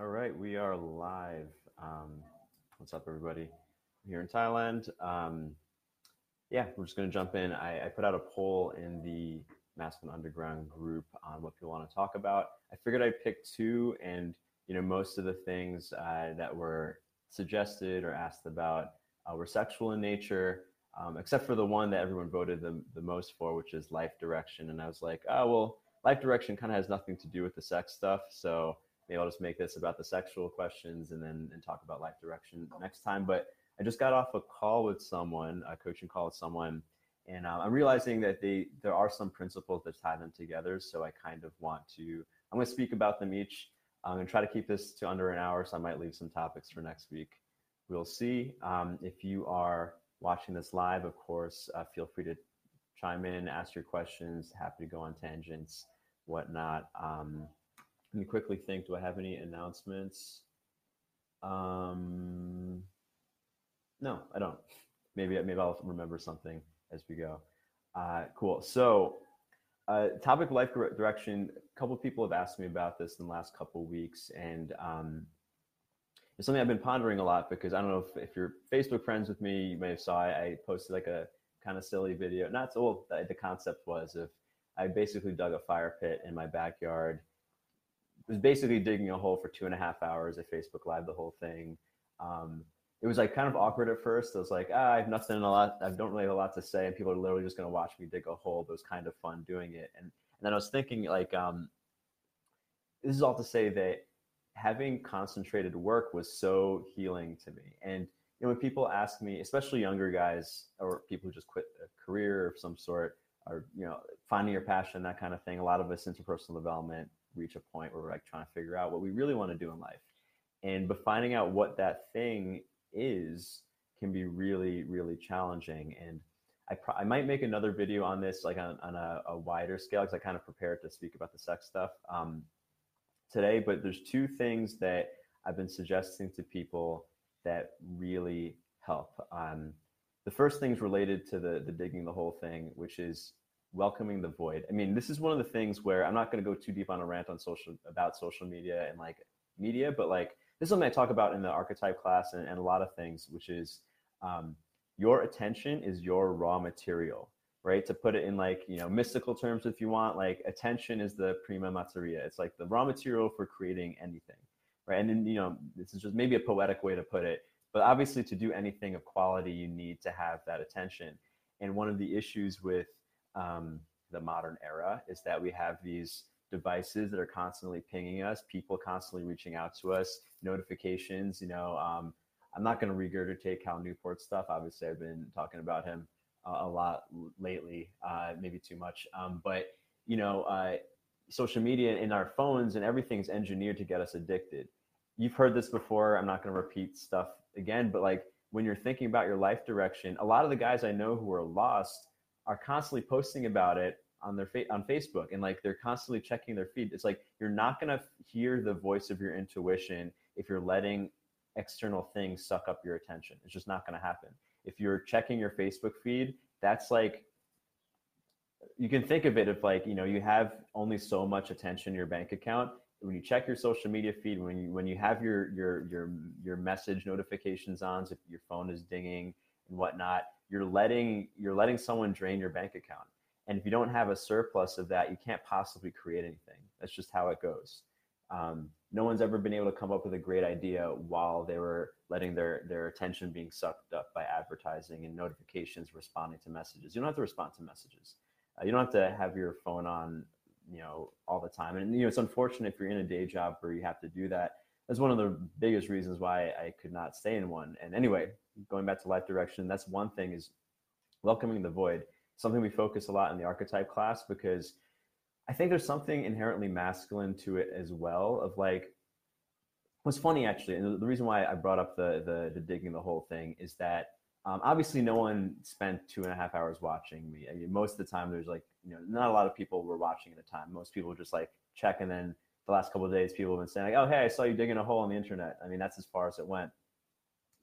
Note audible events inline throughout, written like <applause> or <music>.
All right, we are live. Um, what's up, everybody? here in Thailand. Um, yeah, we're just going to jump in. I, I, put out a poll in the Masculine Underground group on what people want to talk about. I figured I'd pick two, and you know, most of the things uh, that were suggested or asked about uh, were sexual in nature, um, except for the one that everyone voted the, the most for, which is life direction. And I was like, oh well, life direction kind of has nothing to do with the sex stuff, so maybe I'll just make this about the sexual questions and then and talk about life direction next time. But I just got off a call with someone, a coaching call with someone, and uh, I'm realizing that they there are some principles that tie them together. So I kind of want to I'm going to speak about them each. I'm going to try to keep this to under an hour, so I might leave some topics for next week. We'll see. Um, if you are watching this live, of course, uh, feel free to chime in, ask your questions. Happy to go on tangents, whatnot. Um, me quickly think. Do I have any announcements? Um, no, I don't. Maybe maybe I'll remember something as we go. Uh, cool. So, uh, topic life direction. A couple people have asked me about this in the last couple weeks, and um, it's something I've been pondering a lot because I don't know if, if you're Facebook friends with me, you may have saw I, I posted like a kind of silly video. Not so old. The concept was if I basically dug a fire pit in my backyard. Was basically digging a hole for two and a half hours. I Facebook Live the whole thing. Um, it was like kind of awkward at first. I was like, ah, I have nothing in a lot. I don't really have a lot to say, and people are literally just going to watch me dig a hole. But it was kind of fun doing it. And and then I was thinking like, um, this is all to say that having concentrated work was so healing to me. And you know, when people ask me, especially younger guys or people who just quit a career of some sort, or you know, finding your passion, that kind of thing. A lot of us interpersonal development reach a point where we're like trying to figure out what we really want to do in life. And but finding out what that thing is can be really really challenging. And I, pro- I might make another video on this like on, on a, a wider scale because i kind of prepared to speak about the sex stuff um, today. But there's two things that i've been suggesting to people that really help. Um, the first thing is related to the, the digging the whole thing which is welcoming the void i mean this is one of the things where i'm not going to go too deep on a rant on social about social media and like media but like this is something I talk about in the archetype class and, and a lot of things, which is um, your attention is your raw material, right? To put it in like, you know, mystical terms, if you want, like attention is the prima materia. It's like the raw material for creating anything, right? And then, you know, this is just maybe a poetic way to put it, but obviously to do anything of quality, you need to have that attention. And one of the issues with um, the modern era is that we have these devices that are constantly pinging us, people constantly reaching out to us, notifications. You know, um, I'm not going to regurgitate Cal Newport stuff. Obviously, I've been talking about him uh, a lot lately, uh, maybe too much. Um, but you know, uh, social media and our phones and everything's engineered to get us addicted. You've heard this before. I'm not going to repeat stuff again, but like when you're thinking about your life direction, a lot of the guys I know who are lost are constantly posting about it on their fa- on Facebook and like they're constantly checking their feed. It's like you're not going to hear the voice of your intuition if you're letting external things suck up your attention. It's just not going to happen. If you're checking your Facebook feed, that's like you can think of it if like, you know, you have only so much attention in your bank account. When you check your social media feed, when you when you have your your your your message notifications on, so if your phone is dinging and whatnot, you're letting you're letting someone drain your bank account. And if you don't have a surplus of that, you can't possibly create anything. That's just how it goes. Um, no one's ever been able to come up with a great idea while they were letting their their attention being sucked up by advertising and notifications responding to messages. You don't have to respond to messages. Uh, you don't have to have your phone on you know all the time. And you know it's unfortunate if you're in a day job where you have to do that. That's one of the biggest reasons why i could not stay in one. And anyway going back to life direction that's one thing is welcoming the void something we focus a lot in the archetype class because I think there's something inherently masculine to it as well of like what's funny actually and the reason why I brought up the the, the digging the whole thing is that um, obviously no one spent two and a half hours watching me. I mean, most of the time there's like, you know, not a lot of people were watching at a time. Most people just like check and then the last couple of days people have been saying like, oh, hey, I saw you digging a hole on the internet. I mean, that's as far as it went.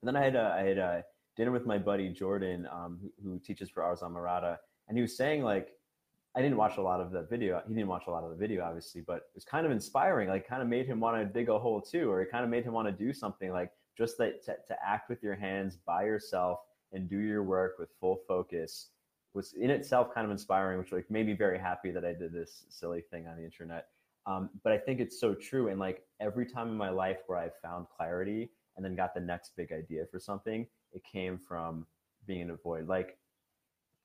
And then I had, had a, dinner with my buddy Jordan, um, who, who, teaches for Ars Amorata, and he was saying like, I didn't watch a lot of the video. He didn't watch a lot of the video, obviously, but it was kind of inspiring. Like, kind of made him want to dig a hole too, or it kind of made him want to do something. Like, just that to, to act with your hands by yourself and do your work with full focus was in itself kind of inspiring, which like made me very happy that I did this silly thing on the internet. Um, but I think it's so true. And like every time in my life where I found clarity and then got the next big idea for something, it came from being in a void. Like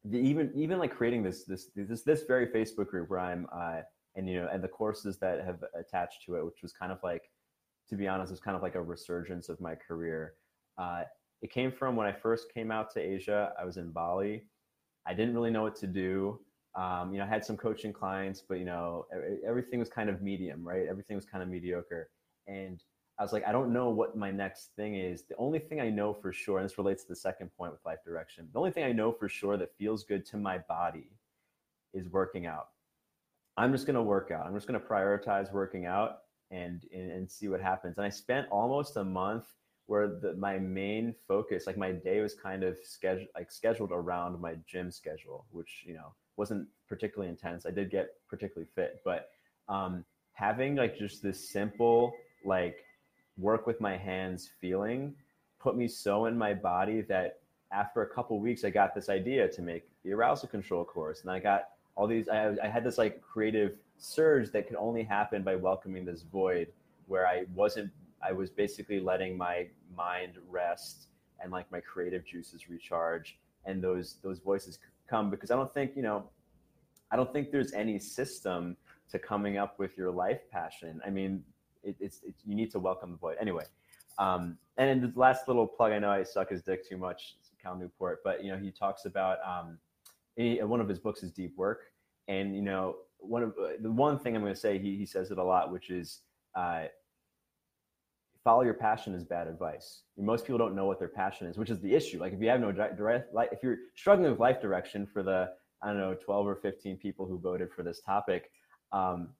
the, even even like creating this this this this very Facebook group where I'm uh, and you know and the courses that have attached to it, which was kind of like to be honest, was kind of like a resurgence of my career. Uh, it came from when I first came out to Asia. I was in Bali. I didn't really know what to do. Um, you know, I had some coaching clients, but you know, everything was kind of medium, right? Everything was kind of mediocre. And I was like, I don't know what my next thing is. The only thing I know for sure, and this relates to the second point with life direction, the only thing I know for sure that feels good to my body is working out. I'm just going to work out. I'm just going to prioritize working out and, and, and see what happens. And I spent almost a month where the, my main focus, like my day was kind of scheduled, like scheduled around my gym schedule, which, you know, wasn't particularly intense. I did get particularly fit, but um, having like just this simple, like work with my hands feeling put me so in my body that after a couple weeks, I got this idea to make the arousal control course. And I got all these, I, I had this like creative surge that could only happen by welcoming this void where I wasn't, I was basically letting my mind rest and like my creative juices recharge and those, those voices come because I don't think, you know, I don't think there's any system to coming up with your life passion. I mean, it, it's, it's, you need to welcome the void anyway. Um, and the last little plug, I know I suck his dick too much, Cal Newport, but you know, he talks about, um, he, one of his books is deep work. And, you know, one of uh, the one thing I'm going to say, he, he says it a lot, which is, uh, follow your passion is bad advice. Most people don't know what their passion is, which is the issue. Like if you have no direct, like if you're struggling with life direction for the, I don't know, 12 or 15 people who voted for this topic, um,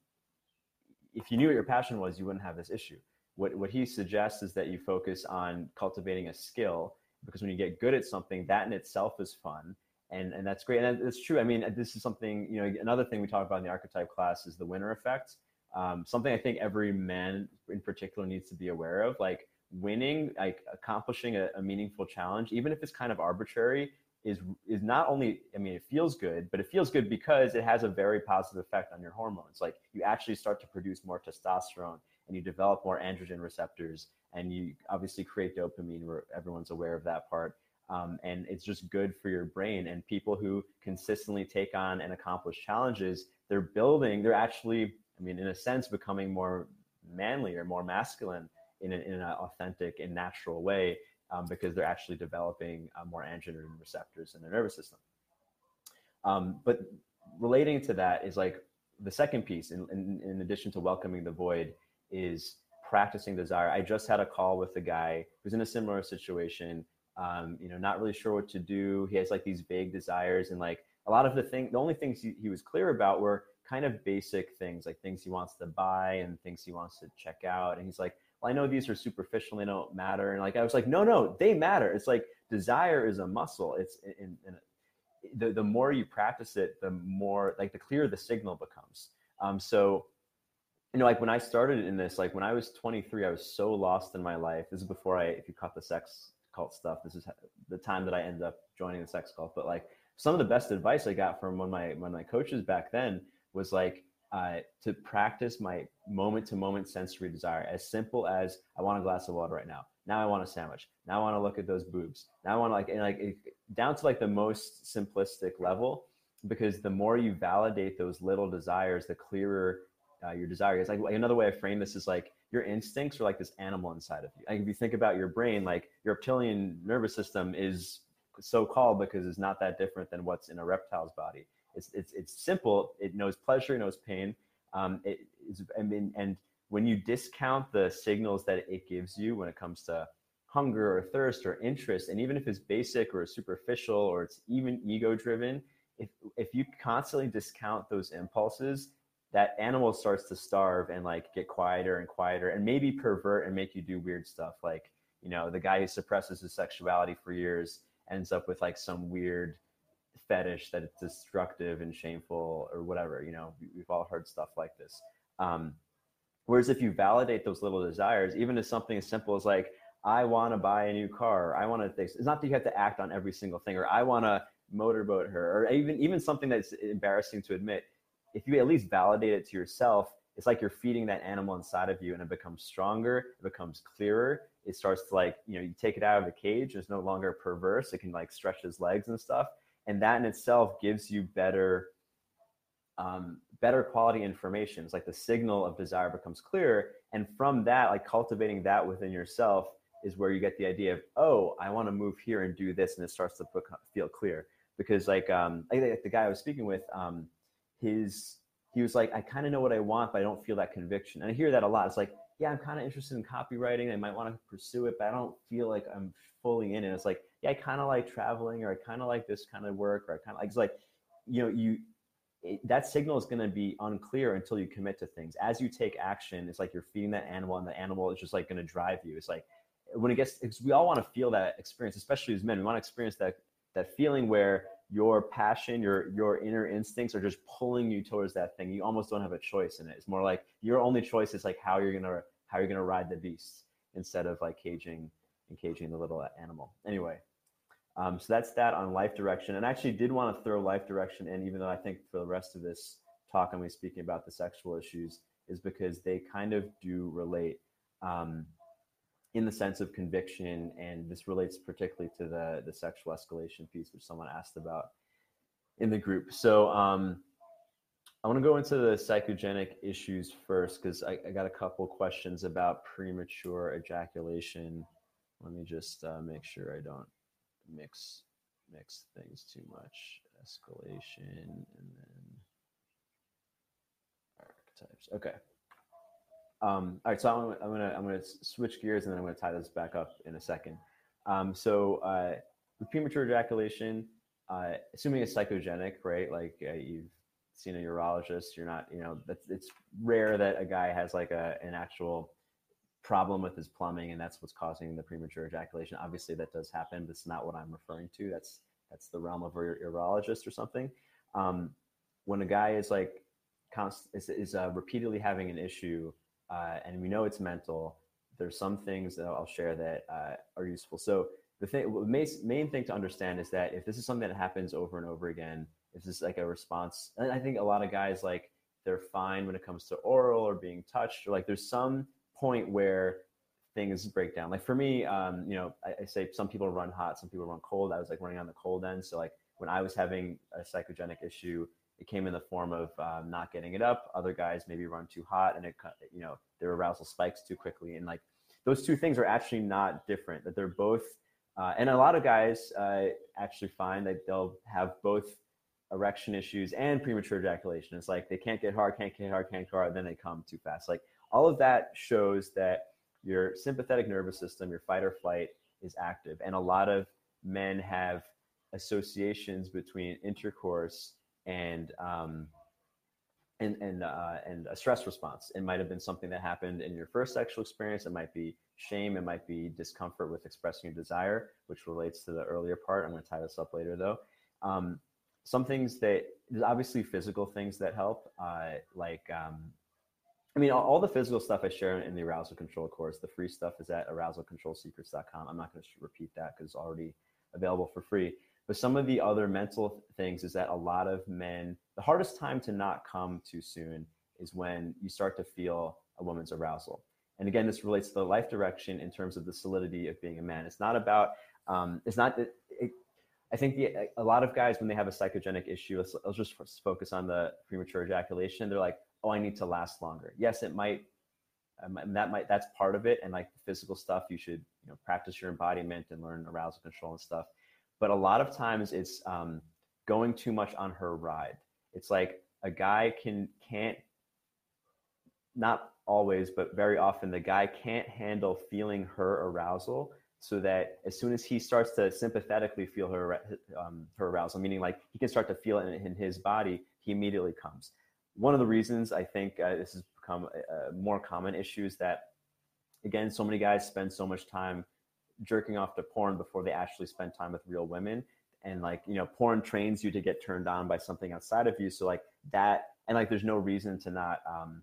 if you knew what your passion was, you wouldn't have this issue. What, what he suggests is that you focus on cultivating a skill because when you get good at something, that in itself is fun. And, and that's great. And it's true. I mean, this is something, you know, another thing we talk about in the archetype class is the winner effect. Um, something I think every man in particular needs to be aware of. Like winning, like accomplishing a, a meaningful challenge, even if it's kind of arbitrary, is is not only i mean it feels good but it feels good because it has a very positive effect on your hormones. Like you actually start to produce more testosterone and you develop more androgen receptors and you obviously create dopamine. Where everyone's aware of that part. Um, and it's just good for your brain. And people who consistently take on and accomplish challenges they're building they're actually i mean in a sense becoming more manly or more masculine in, a, in an authentic and natural way um, because they're actually developing uh, more androgen receptors in their nervous system. Um, but relating to that is like the second piece, in, in, in, addition to welcoming the void, is practicing desire. I just had a call with a guy who's in a similar situation. Um, you know, not really sure what to do. He has like these vague desires, and like a lot of the thing, the only things he, he was clear about were kind of basic things, like things he wants to buy and things he wants to check out. And he's like, well, I know these are superficial, they don't matter. And like I was like, no, no, they matter. It's like desire is a muscle. It's in, in the, the more you practice it, the more like the clearer the signal becomes. Um, so, you know, like when I started in this, like when I was 23, I was so lost in my life. This is before I, if you caught the sex cult stuff, this is the time that I ended up joining the sex cult. But like some of the best advice I got from one of my, one of my coaches back then was like, uh, to practice my moment to moment sensory desire as simple as I want a glass of water right now. Now I want a sandwich. Now I want to look at those boobs. Now I want to like, and like it, down to like the most simplistic level, because the more you validate those little desires, the clearer uh, your desire is. Like, like another way I frame this is like your instincts are like this animal inside of you. Like if you think about your brain, like your reptilian nervous system is so called because it's not that different than what's in a reptile's body it's it's it's simple. It knows pleasure, it knows pain. Um, it is, I mean, and when you discount the signals that it gives you when it comes to hunger or thirst or interest, and even if it's basic or superficial or it's even ego driven, if if you constantly discount those impulses, that animal starts to starve and like get quieter and quieter and maybe pervert and make you do weird stuff like you know the guy who suppresses his sexuality for years ends up with like some weird fetish that it's destructive and shameful or whatever. You know, we've all heard stuff like this. Um, whereas if you validate those little desires, even as something as simple as like, I want to buy a new car, or I want to, it's not that you have to act on every single thing, or I want to motorboat her, or even even something that's embarrassing to admit. If you at least validate it to yourself, it's like you're feeding that animal inside of you, and it becomes stronger, it becomes clearer. It starts to like, you know, you take it out of the cage, it's no longer perverse. It can like stretch its legs and stuff, and that in itself gives you better um, better quality information. It's like the signal of desire becomes clearer. And from that, like cultivating that within yourself is where you get the idea of, oh, I want to move here and do this. And it starts to feel clear. Because like, um, like the guy I was speaking with, um, his, he was like, I kind of know what I want, but I don't feel that conviction. And I hear that a lot. It's like, yeah, I'm kind of interested in copywriting. I might want to pursue it, but I don't feel like I'm fully in it. It's like, yeah, I kind of like traveling or I kind of like this kind of work or I kind of like, it's like, you know, you, it, that signal is going to be unclear until you commit to things. As you take action, it's like you're feeding that animal, and the animal is just like going to drive you. It's like when it gets, we all want to feel that experience, especially as men. We want to experience that that feeling where your passion, your your inner instincts are just pulling you towards that thing. You almost don't have a choice in it. It's more like your only choice is like how you're gonna how you're gonna ride the beast instead of like caging and caging the little animal. Anyway, um, so that's that on life direction. And I actually did want to throw life direction in, even though I think for the rest of this talk, I'm going to be speaking about the sexual issues, is because they kind of do relate um, in the sense of conviction. And this relates particularly to the, the sexual escalation piece, which someone asked about in the group. So um, I want to go into the psychogenic issues first because I, I, got a couple questions about premature ejaculation. Let me just uh, make sure I don't mix mix things too much. Escalation and then archetypes. Okay. Um, all right, so I'm, I'm, gonna I'm gonna switch gears and then I'm gonna tie this back up in a second. Um, so uh, with premature ejaculation, uh, assuming it's psychogenic, right? Like uh, you've seen a urologist, you're not, you know, that's it's rare that a guy has like a an actual problem with his plumbing and that's what's causing the premature ejaculation. Obviously that does happen that's not what i'm referring to. That's that's the realm of a urologist or something. Um, when a guy is like const- is, is uh, repeatedly having an issue uh, and we know it's mental there's some things that i'll share that uh, are useful. So the thing main, main thing to understand is that if this is something that happens over and over again if this is like a response and i think a lot of guys like they're fine when it comes to oral or being touched or like there's some point where things break down. Like for me, um, you know, I, I, say some people run hot, some people run cold. I was like running on the cold end. So like when I was having a psychogenic issue, it came in the form of um, not getting it up. Other guys maybe run too hot and it, you know, their arousal spikes too quickly. And like those two things are actually not different. That they're both, uh, and a lot of guys uh, actually find that they'll have both erection issues and premature ejaculation. It's like they can't get hard, can't get hard, can't get hard, then they come too fast. Like all of that shows that your sympathetic nervous system, your fight or flight, is active. And a lot of men have associations between intercourse and um, and and uh, and a stress response. It might have been something that happened in your first sexual experience. It might be shame. It might be discomfort with expressing your desire, which relates to the earlier part. I'm going to tie this up later, though. Um, some things that there's obviously physical things that help, uh, like um, I mean, all, all, the physical stuff I share in the arousal control course, the free stuff is at arousalcontrolsecrets.com. I'm not going to repeat that because it's already available for free. But some of the other mental things is that a lot of men, the hardest time to not come too soon is when you start to feel a woman's arousal. And again, this relates to the life direction in terms of the solidity of being a man. It's not about, um, it's not, it, it, I think the, a lot of guys, when they have a psychogenic issue, let's, let's just focus on the premature ejaculation. They're like, oh, I need to last longer. Yes, it might. Um, that might that's part of it, and like the physical stuff, you should you know practice your embodiment and learn arousal control and stuff. But a lot of times, it's um, going too much on her ride. It's like a guy can can't not always, but very often the guy can't handle feeling her arousal so that as soon as he starts to sympathetically feel her um, her arousal, meaning like he can start to feel it in, in, his body, he immediately comes one of the reasons I think uh, this has become a, a, more common issue is that, again, so many guys spend so much time jerking off to porn before they actually spend time with real women. and like you know porn trains you to get turned on by something outside of you. So like that and like there's no reason to not um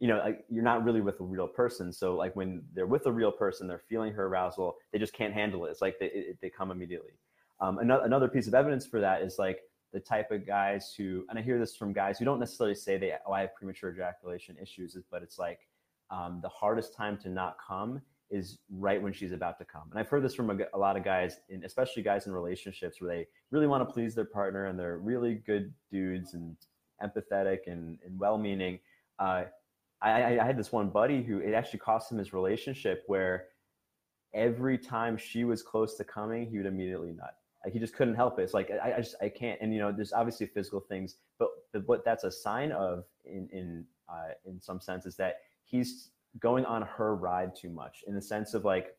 you know like you're not really with a real person. So like when they're with a real person they're feeling her arousal they just can't handle it. It's like they, it, they come immediately. Um, another, another piece of evidence for that is like the type of guys who and i hear this from guys who don't necessarily say they oh i have premature ejaculation issues but it's like um, the hardest time to not come is right when she's about to come. And I've heard this from a, a, lot of guys, in, especially guys in relationships where they really want to please their partner and they're really good dudes and empathetic and, and well-meaning. Uh, I, I had this one buddy who it actually cost him his relationship where every time she was close to coming, he would immediately nut. Like he just couldn't help it. It's like I, I just I can't. And you know, there's obviously physical things, but, what that's a sign of in in uh, in some sense is that he's going on her ride too much in the sense of like,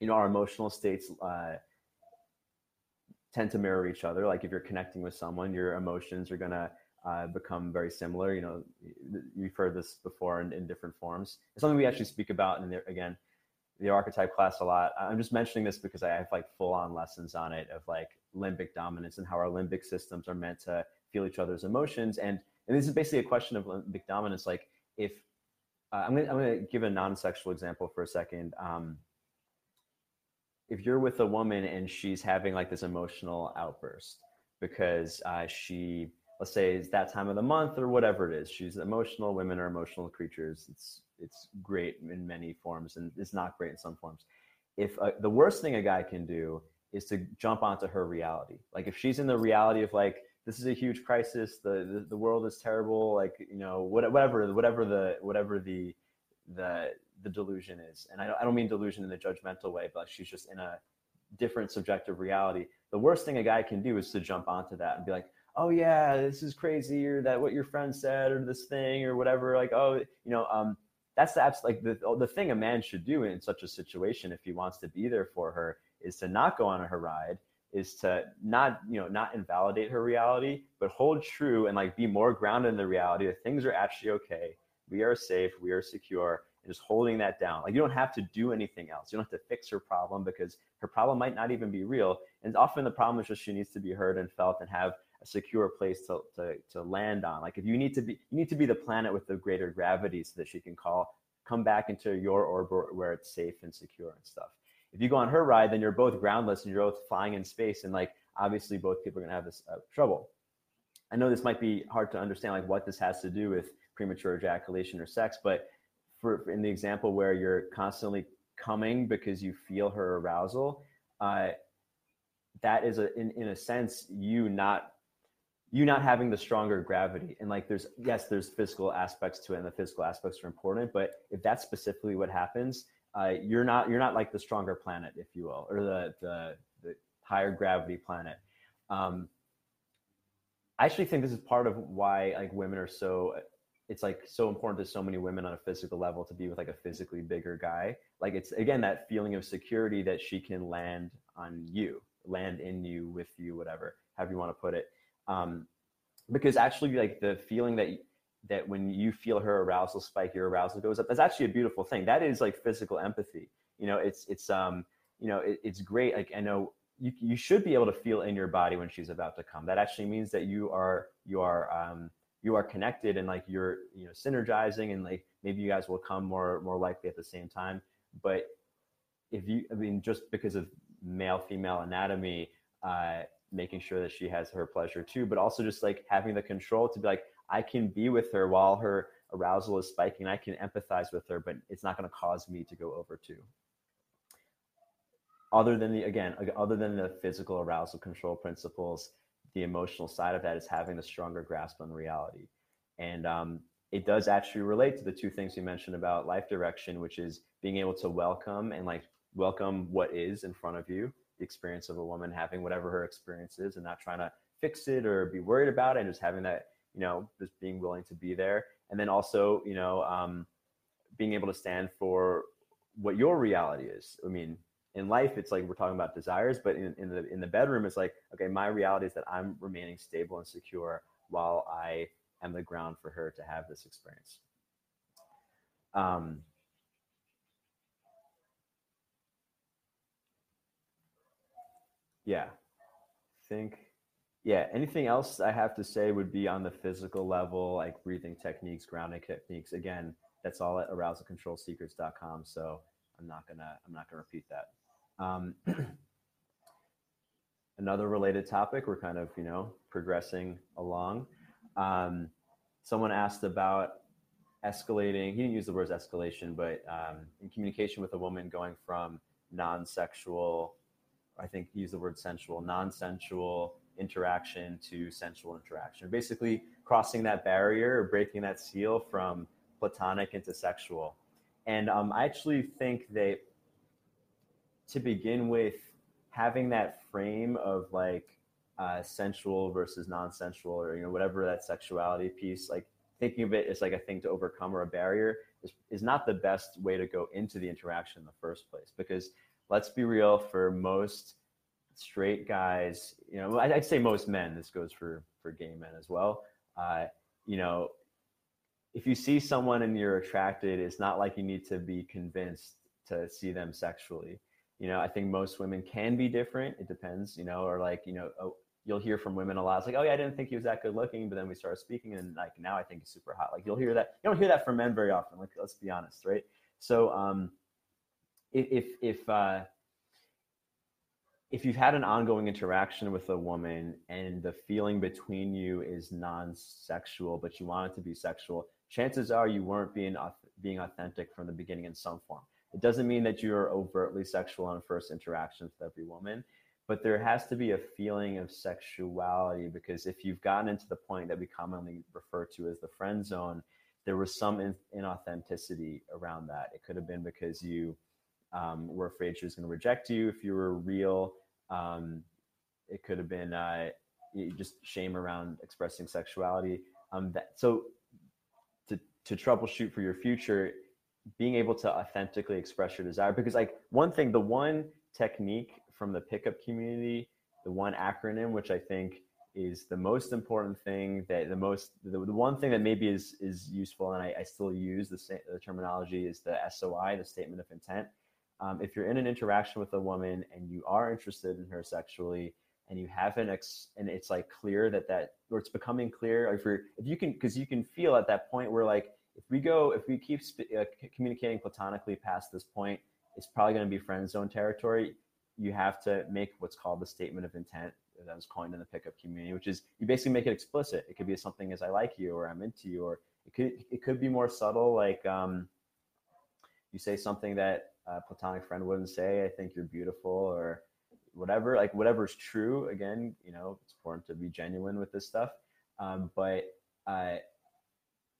you know, our emotional states uh, tend to mirror each other. Like if you're connecting with someone, your emotions are gonna uh, become very similar. You know, you've heard this before in, in different forms. It's something we actually speak about and again the archetype class a lot. I'm just mentioning this because I have like full on lessons on it of like limbic dominance and how our limbic systems are meant to feel each other's emotions. And and this is basically a question of limbic dominance. Like if uh, I'm gonna I'm gonna give a non-sexual example for a second. Um, if you're with a woman and she's having like this emotional outburst because uh, she let's say it's that time of the month or whatever it is she's emotional women are emotional creatures it's it's great in many forms and it's not great in some forms if uh, the worst thing a guy can do is to jump onto her reality like if she's in the reality of like this is a huge crisis. The, the, the world is terrible. Like, you know, whatever, whatever the, whatever the, the, the delusion is. And I don't, I don't mean delusion in the judgmental way, but she's just in a different subjective reality. The worst thing a guy can do is to jump onto that and be like, oh yeah, this is crazy, or that what your friend said, or this thing, or whatever. Like, oh, you know, um, that's the abs- like the oh, the thing a man should do in such a situation if he wants to be there for her is to not go on her ride is to not you know not invalidate her reality but hold true and like be more grounded in the reality that things are actually okay we are safe we are secure and just holding that down. Like you don't have to do anything else. You don't have to fix her problem because her problem might not even be real. And often the problem is just she needs to be heard and felt and have a secure place to, to, to land on like if you need to be you need to be the planet with the greater gravity so that she can call come back into your orbit where it's safe and secure and stuff if you go on her ride, then you're both groundless and you're both flying in space, and like obviously both people are gonna have this uh, trouble. I know this might be hard to understand, like what this has to do with premature ejaculation or sex, but for, for in the example where you're constantly coming because you feel her arousal, uh, that is a in, in a sense you not you not having the stronger gravity and like there's yes there's physical aspects to it and the physical aspects are important but if that's specifically what happens uh, you're not you're not like the stronger planet, if you will, or the the, the higher gravity planet. Um, I actually think this is part of why like women are so it's like so important to so many women on a physical level to be with like a physically bigger guy. Like it's again that feeling of security that she can land on you, land in you, with you, whatever, however you want to put it. Um, because actually, like the feeling that that when you feel her arousal spike, your arousal goes up. That's actually a beautiful thing. That is like physical empathy. You know, it's it's um you know it, it's great. Like I know you you should be able to feel in your body when she's about to come. That actually means that you are you are um you are connected and like you're you know synergizing and like maybe you guys will come more more likely at the same time. But if you I mean just because of male female anatomy, uh, making sure that she has her pleasure too, but also just like having the control to be like I can be with her while her arousal is spiking. I can empathize with her, but it's not going to cause me to go over too. Other than the, again, other than the physical arousal control principles, the emotional side of that is having a stronger grasp on reality. And um, it does actually relate to the two things you mentioned about life direction, which is being able to welcome and like welcome what is in front of you, the experience of a woman having whatever her experience is and not trying to fix it or be worried about it and just having that you know, just being willing to be there. And then also, you know, um, being able to stand for what your reality is. I mean, in life, it's like we're talking about desires, but in, in the in the bedroom, it's like, okay, my reality is that I'm remaining stable and secure while I am the ground for her to have this experience. Um, yeah, think yeah, anything else I have to say would be on the physical level, like breathing techniques, grounding techniques. Again, that's all at arousalcontrolsecrets.com. So I'm not gonna I'm not gonna repeat that. Um, <clears throat> another related topic, we're kind of you know progressing along. Um, someone asked about escalating. He didn't use the words escalation, but um, in communication with a woman going from non-sexual, I think he used the word sensual, non-sensual interaction to sensual interaction. Basically, crossing that barrier or breaking that seal from platonic into sexual. And um, I actually think that to begin with, having that frame of like uh, sensual versus non-sensual, or you know whatever that sexuality piece, like thinking of it as like a thing to overcome or a barrier, is, is not the best way to go into the interaction in the first place. Because let's be real, for most straight guys, you know, I'd say most men. This goes for for gay men as well. Uh, you know, if you see someone and you're attracted, it's not like you need to be convinced to see them sexually. You know, I think most women can be different. It depends, you know, or like, you know, oh, you'll hear from women a lot. It's like, oh yeah, I didn't think he was that good looking, but then we started speaking, and like now I think he's super hot. Like you'll hear that. You don't hear that from men very often. Like let's be honest, right? So um, if if uh, if you've had an ongoing interaction with a woman and the feeling between you is non-sexual but you want it to be sexual chances are you weren't being being authentic from the beginning in some form. It doesn't mean that you're overtly sexual on first interactions with every woman but there has to be a feeling of sexuality because if you've gotten into the point that we commonly refer to as the friend zone there was some in- inauthenticity around that. It could have been because you um, were afraid she was going to reject you if you were real. Um, it could have been uh, just shame around expressing sexuality. Um, that, so to, to troubleshoot for your future, being able to authentically express your desire, because like one thing, the one technique from the pickup community, the one acronym, which I think is the most important thing that the most the, the one thing that maybe is is useful and I, I still use the, the terminology is the SOI, the statement of intent um, if you're in an interaction with a woman and you are interested in her sexually and you haven't ex- and it's like clear that that or it's becoming clear if you're if you can because you can feel at that point where like if we go if we keep sp- uh, communicating platonically past this point it's probably going to be friend zone territory. You have to make what's called the statement of intent that was coined in the pickup community which is you basically make it explicit. It could be something as i like you or i'm into you or it could it could be more subtle like um, you say something that a platonic friend wouldn't say, I think you're beautiful or whatever, like whatever's true. Again, you know, it's important to be genuine with this stuff. Um, but uh,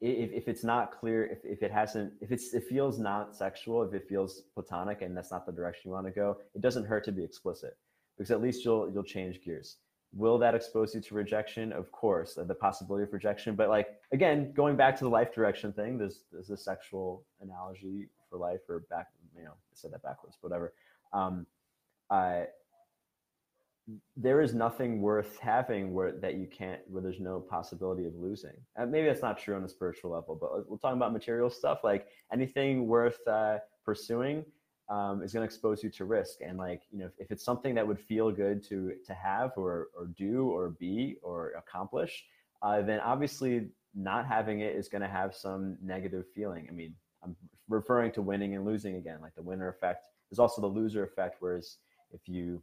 if, if it's not clear, if, if it hasn't, if it's, it feels not sexual, if it feels platonic and that's not the direction you want to go, it doesn't hurt to be explicit because at least you'll, you'll change gears. Will that expose you to rejection? Of course, uh, the possibility of rejection. But like again, going back to the life direction thing, there's there's a sexual analogy for life, or back you know, I said that backwards, but whatever. Um, uh, there is nothing worth having where that you can't, where there's no possibility of losing. And maybe that's not true on a spiritual level, but we're talking about material stuff. Like anything worth uh, pursuing um, is going to expose you to risk. And like, you know, if, if, it's something that would feel good to to have or or do or be or accomplish, uh, then obviously not having it is going to have some negative feeling. I mean, I'm referring to winning and losing again, like the winner effect. There's also the loser effect, whereas if you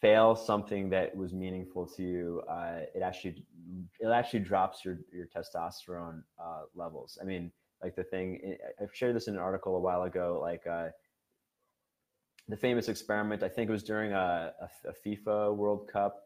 fail something that was meaningful to you, uh, it actually it actually drops your your testosterone uh, levels. I mean, like the thing I've shared this in an article a while ago, like uh, the famous experiment. I think it was during a, a, a FIFA World Cup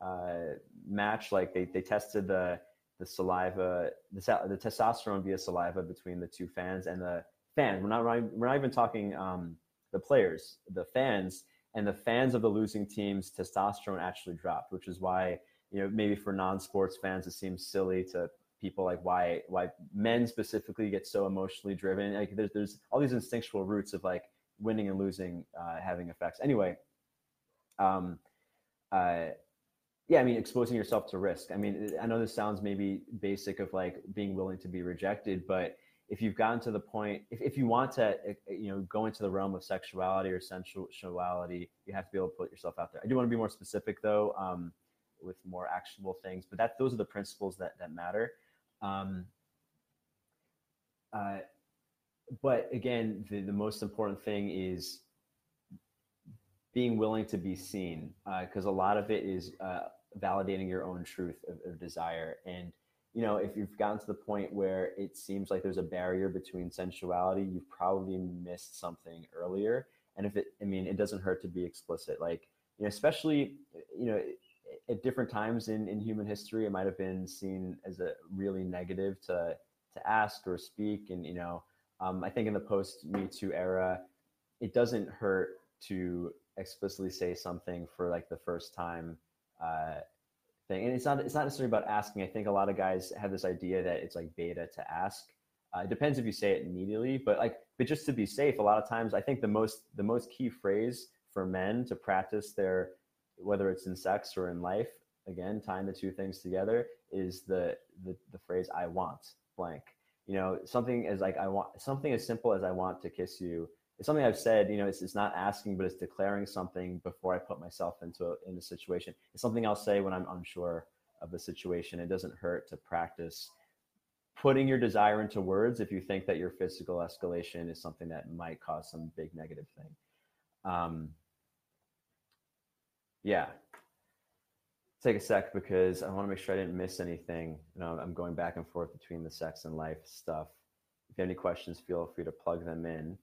uh, match. Like they they tested the the saliva, the, the testosterone via saliva between the two fans and the fans. We're not we're not even talking um, the players, the fans, and the fans of the losing teams. Testosterone actually dropped, which is why you know maybe for non-sports fans it seems silly to people like why why men specifically get so emotionally driven. Like there's there's all these instinctual roots of like winning and losing uh, having effects. Anyway, um, uh, yeah, I mean, exposing yourself to risk. I mean, I know this sounds maybe basic of like being willing to be rejected, but if you've gotten to the point, if, if you want to, eh, eh, you know, go into the realm of sexuality or sensuality, you have to be able to put yourself out there. I do want to be more specific though, um, with more actionable things, but that those are the principles that that matter. Um, uh, but again, the, the most important thing is being willing to be seen, because uh, a lot of it is uh, validating your own truth of, of desire and you know, if you've gotten to the point where it seems like there's a barrier between sensuality, you've probably missed something earlier. And if it, I mean, it doesn't hurt to be explicit. Like, you know, especially, you know, at different times in, in human history, it might have been seen as a really negative to, to ask or speak. And, you know, um, I think in the post Me Too era, it doesn't hurt to explicitly say something for like the first time uh, thing. And it's not it's not necessarily about asking. I think a lot of guys have this idea that it's like beta to ask. Uh, it depends if you say it immediately, but like but just to be safe, a lot of times I think the most the most key phrase for men to practice their whether it's in sex or in life, again, tying the two things together is the the, the phrase I want blank. You know, something as like I want something as simple as I want to kiss you it's something I've said, you know, it's, it's not asking, but it's declaring something before I put myself into a, in a situation. It's something I'll say when I'm unsure of the situation. It doesn't hurt to practice putting your desire into words if you think that your physical escalation is something that might cause some big negative thing. Um, yeah. Take a sec because I want to make sure I didn't miss anything. You know, I'm going back and forth between the sex and life stuff. If you have any questions, feel free to plug them in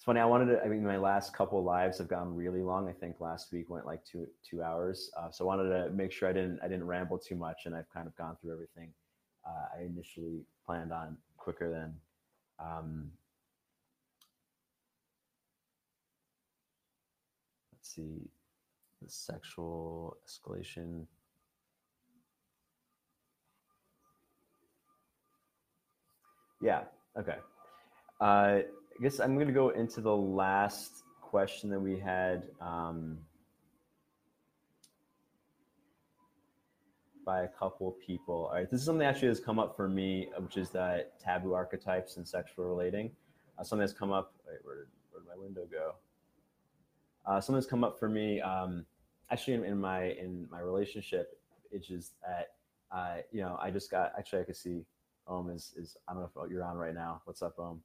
it's funny. I wanted to. I mean, my last couple lives have gone really long. I think last week went like two two hours. Uh, so I wanted to make sure I didn't I didn't ramble too much, and I've kind of gone through everything uh, I initially planned on quicker than. Um, let's see, the sexual escalation. Yeah. Okay. Uh, guess I'm going to go into the last question that we had um, by a couple people. All right, this is something that actually has come up for me, which is that taboo archetypes and sexual relating. Uh, something that's come up. Wait, where did, where did my window go? Uh, something that's come up for me um, actually in, in, my in my relationship, which is that uh, you know I just got actually I could see Om is is I don't know if you're on right now. What's up, Om?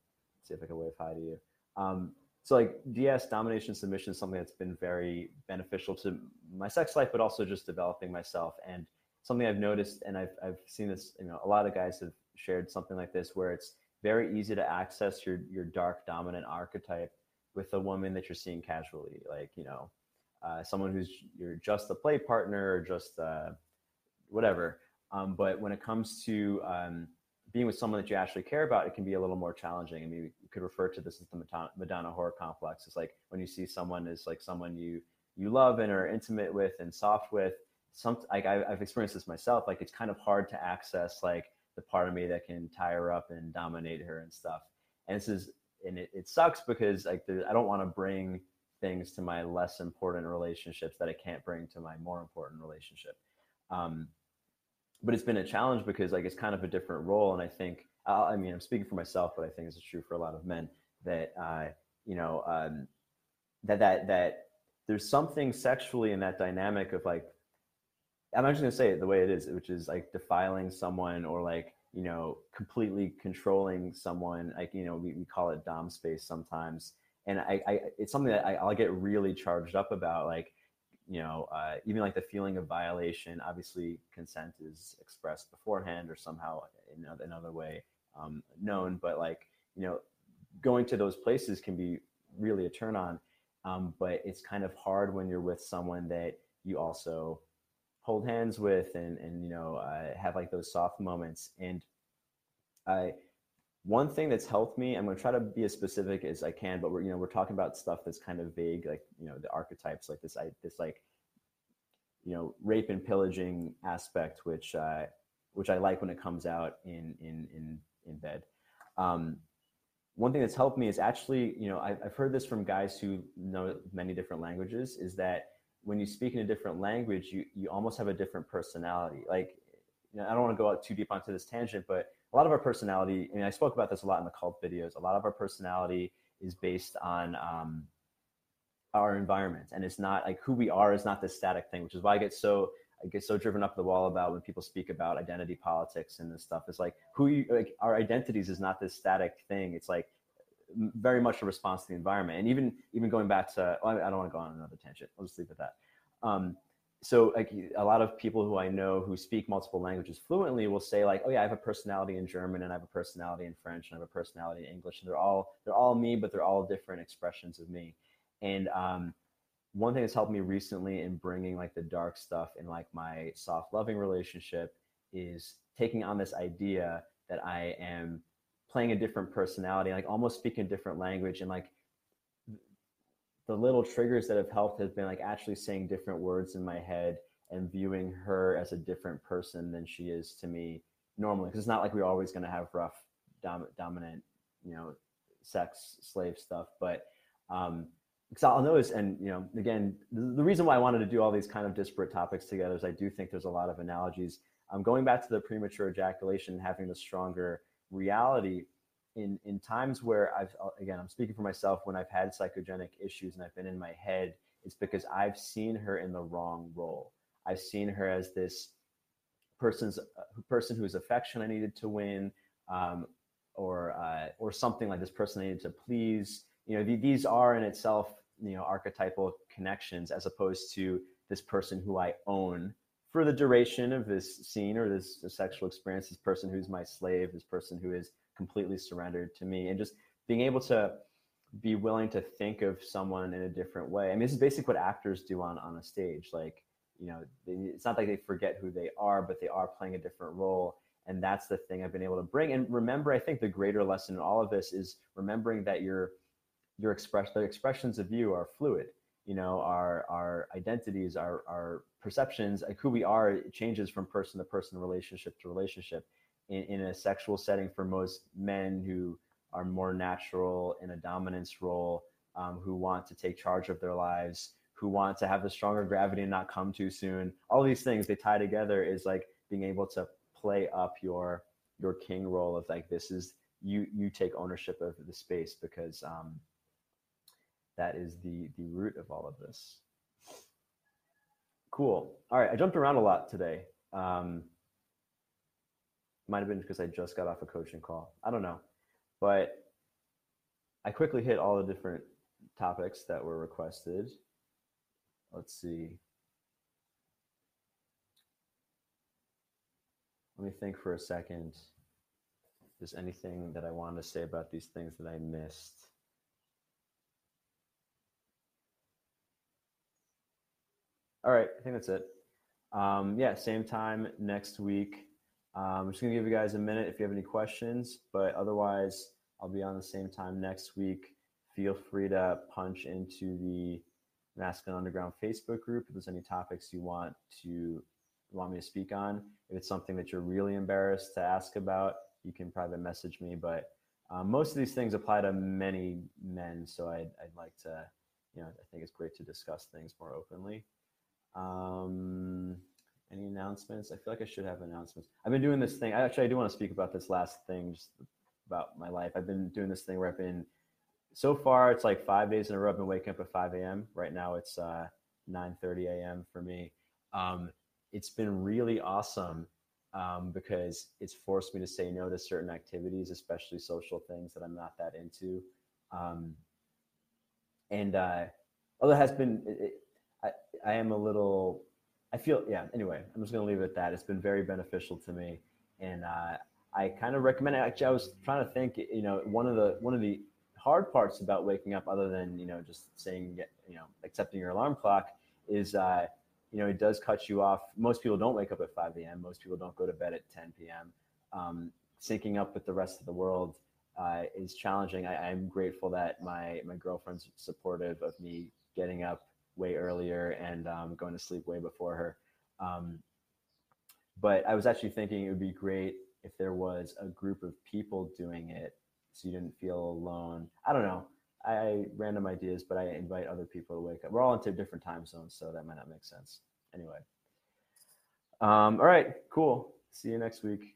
If I can wave hi to you. Um, so like DS domination submission is something that's been very beneficial to my sex life, but also just developing myself and something I've noticed and I've, I've seen this, you know, a lot of guys have shared something like this where it's very easy to access your, your dark dominant archetype with a woman that you're seeing casually, like, you know, uh, someone who's you're just a play partner or just uh, whatever. Um, but when it comes to um, being with someone that you actually care about, it can be a little more challenging. I mean, you could refer to this as the Madonna whore complex. It's like when you see someone as like someone you you love and are intimate with and soft with. Some like I, I've experienced this myself. Like it's kind of hard to access like the part of me that can tie her up and dominate her and stuff. And this is and it, it sucks because like I don't want to bring things to my less important relationships that I can't bring to my more important relationship. Um, but it's been a challenge because like it's kind of a different role and i think uh, i mean i'm speaking for myself but i think this is true for a lot of men that uh, you know um, that that that there's something sexually in that dynamic of like i'm just going to say it the way it is which is like defiling someone or like you know completely controlling someone like you know we, we call it dom space sometimes. And I, I it's something that I, i'll get really charged up about like you know, uh, even like the feeling of violation, obviously consent is expressed beforehand or somehow in another way um, known, but like, you know, going to those places can be really a turn on. Um, but it's kind of hard when you're with someone that you also hold hands with and, and you know, uh, have like those soft moments. And I, one thing that's helped me i'm going to try to be as specific as i can but we're you know we're talking about stuff that's kind of vague like you know the archetypes like this I, this like you know rape and pillaging aspect which uh which i like when it comes out in in in in bed. Um one thing that's helped me is actually you know I've, I've heard this from guys who know many different languages is that when you speak in a different language you you almost have a different personality. Like you know, i don't want to go out too deep onto this tangent but a lot of our personality. I mean, I spoke about this a lot in the cult videos. A lot of our personality is based on um, our environment, and it's not like who we are is not this static thing, which is why I get so I get so driven up the wall about when people speak about identity politics and this stuff. It's like who you like our identities is not this static thing. It's like very much a response to the environment. And even even going back to well, I don't want to go on another tangent. I'll just leave it at that. Um, so like a lot of people who I know who speak multiple languages fluently will say like, oh yeah, I have a personality in German and I have a personality in French and I have a personality in English and they're all they're all me, but they're all different expressions of me. And um, one thing that's helped me recently in bringing like the dark stuff in like my soft loving relationship is taking on this idea that I am playing a different personality, like almost speaking a different language and like the little triggers that have helped has been like actually saying different words in my head and viewing her as a different person than she is to me normally because it's not like we're always going to have rough dom- dominant you know sex slave stuff but um because I'll notice, and you know, again, the, the, reason why I wanted to do all these kind of disparate topics together is I do think there's a lot of analogies. Um, going back to the premature ejaculation, having the stronger reality in in times where I've uh, again, I'm speaking for myself when I've had psychogenic issues and I've been in my head, it's because I've seen her in the wrong role. I've seen her as this person's uh, person whose affection I needed to win, um, or uh, or something like this person I needed to please you know, these are in itself, you know, archetypal connections as opposed to this person who I own for the duration of this scene or this, this sexual experience, this person who's my slave, this person who is completely surrendered to me, and just being able to be willing to think of someone in a different way. I mean, this is basically what actors do on on a stage. Like, you know, they, it's not like they forget who they are, but they are playing a different role. And that's the thing I've been able to bring. And remember, I think the greater lesson in all of this is remembering that you're your express the expressions of you are fluid you know our our identities our our perceptions like who we are changes from person to person relationship to relationship in, in a sexual setting for most men who are more natural in a dominance role um, who want to take charge of their lives who want to have a stronger gravity and not come too soon. All these things they tie together is like being able to play up your your king role of like this is you you take ownership of the space because um, that is the the root of all of this. Cool. All right i jumped around a lot today. Um, might have been because i just got off a coaching call. I don't know. But i quickly hit all the different topics that were requested. Let's see. Let me think for a second. Is anything that i wanted to say about these things that i missed. All right, I think that's it. Um, yeah, same time next week. Um, I'm just gonna give you guys a minute if you have any questions, but otherwise, I'll be on the same time next week. Feel free to punch into the Masculine Underground Facebook group if there's any topics you want to want me to speak on. If it's something that you're really embarrassed to ask about, you can private message me. But um, most of these things apply to many men, so I'd, I'd like to, you know, I think it's great to discuss things more openly. Um, any announcements? I feel like I should have announcements. I've been doing this thing. Actually, I do want to speak about this last thing, just about my life. I've been doing this thing where I've been, so far, it's like five days in a row. I've been waking up at 5 a.m. Right now, it's uh, 9:30 a.m. for me. Um, it's been really awesome um, because it's forced me to say no to certain activities, especially social things that I'm not that into. Um, and uh, although it has been, it, I, I am a little, I feel, yeah, anyway, I'm just going to leave it at that. It's been very beneficial to me. And uh, I kind of recommend it. Actually, I was trying to think, you know, one of the, one of the hard parts about waking up other than, you know, just saying, you know, accepting your alarm clock is, uh, you know, it does cut you off. Most people don't wake up at 5 a.m. Most people don't go to bed at 10 p.m. Um, syncing up with the rest of the world uh, is challenging. I, am grateful that my my girlfriend's supportive of me getting up way earlier and um, going to sleep way before her. Um, but I was actually thinking it would be great if there was a group of people doing it so you didn't feel alone. I don't know. I random ideas, but I invite other people to wake up. We're all into different time zones, so that might not make sense. Anyway. Um, all right, cool. See you next week.